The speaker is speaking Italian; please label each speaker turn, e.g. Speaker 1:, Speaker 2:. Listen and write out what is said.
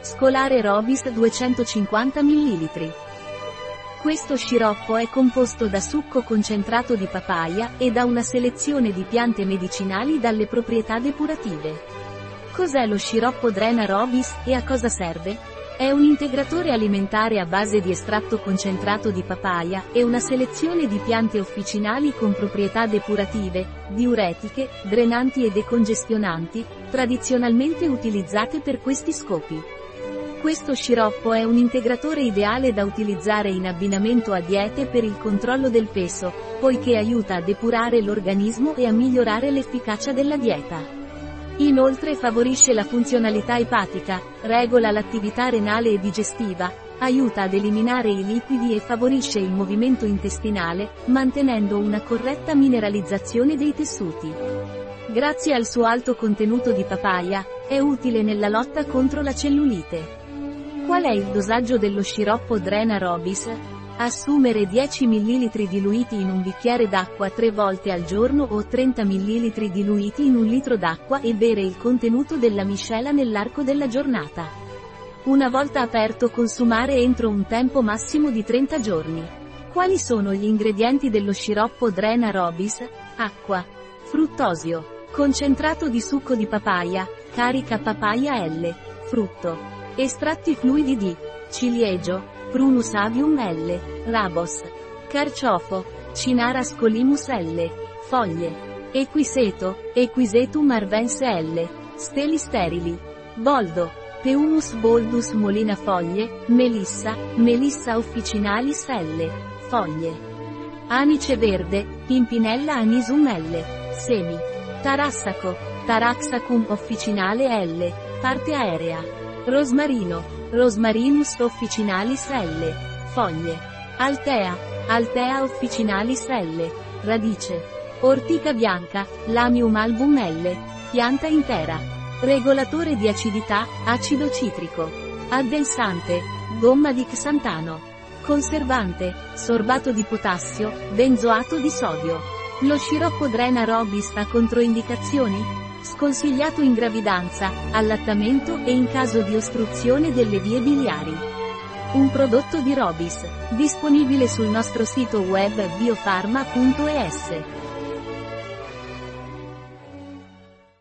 Speaker 1: Scolare Robis 250 ml. Questo sciroppo è composto da succo concentrato di papaya e da una selezione di piante medicinali dalle proprietà depurative. Cos'è lo sciroppo Drena Robis e a cosa serve? È un integratore alimentare a base di estratto concentrato di papaya e una selezione di piante officinali con proprietà depurative, diuretiche, drenanti e decongestionanti, tradizionalmente utilizzate per questi scopi. Questo sciroppo è un integratore ideale da utilizzare in abbinamento a diete per il controllo del peso, poiché aiuta a depurare l'organismo e a migliorare l'efficacia della dieta. Inoltre favorisce la funzionalità epatica, regola l'attività renale e digestiva, aiuta ad eliminare i liquidi e favorisce il movimento intestinale, mantenendo una corretta mineralizzazione dei tessuti. Grazie al suo alto contenuto di papaya, è utile nella lotta contro la cellulite. Qual è il dosaggio dello sciroppo Drena Robis? Assumere 10 ml diluiti in un bicchiere d'acqua 3 volte al giorno o 30 ml diluiti in un litro d'acqua e bere il contenuto della miscela nell'arco della giornata. Una volta aperto consumare entro un tempo massimo di 30 giorni. Quali sono gli ingredienti dello sciroppo Drena Robis? Acqua. Fruttosio. Concentrato di succo di papaya, carica papaya L. Frutto. Estratti fluidi di ciliegio, Prunus avium L. Rabos. Carciofo. Cinara scolimus L. Foglie. Equiseto. Equisetum arvense L. Steli sterili. Boldo. Peunus boldus molina foglie, Melissa, Melissa officinalis L. Foglie. Anice verde, Pimpinella anisum L. Semi. Tarassaco. Taraxacum officinale L. Parte aerea. Rosmarino. Rosmarinus officinalis L. Foglie. Altea. Altea officinalis L. Radice. Ortica bianca, Lamium album L. Pianta intera. Regolatore di acidità, acido citrico. Addensante, gomma di xantano. Conservante, sorbato di potassio, benzoato di sodio. Lo sciroppo Drena Robis ha controindicazioni? Sconsigliato in gravidanza, allattamento e in caso di ostruzione delle vie biliari. Un prodotto di Robis, disponibile sul nostro sito web biofarma.es.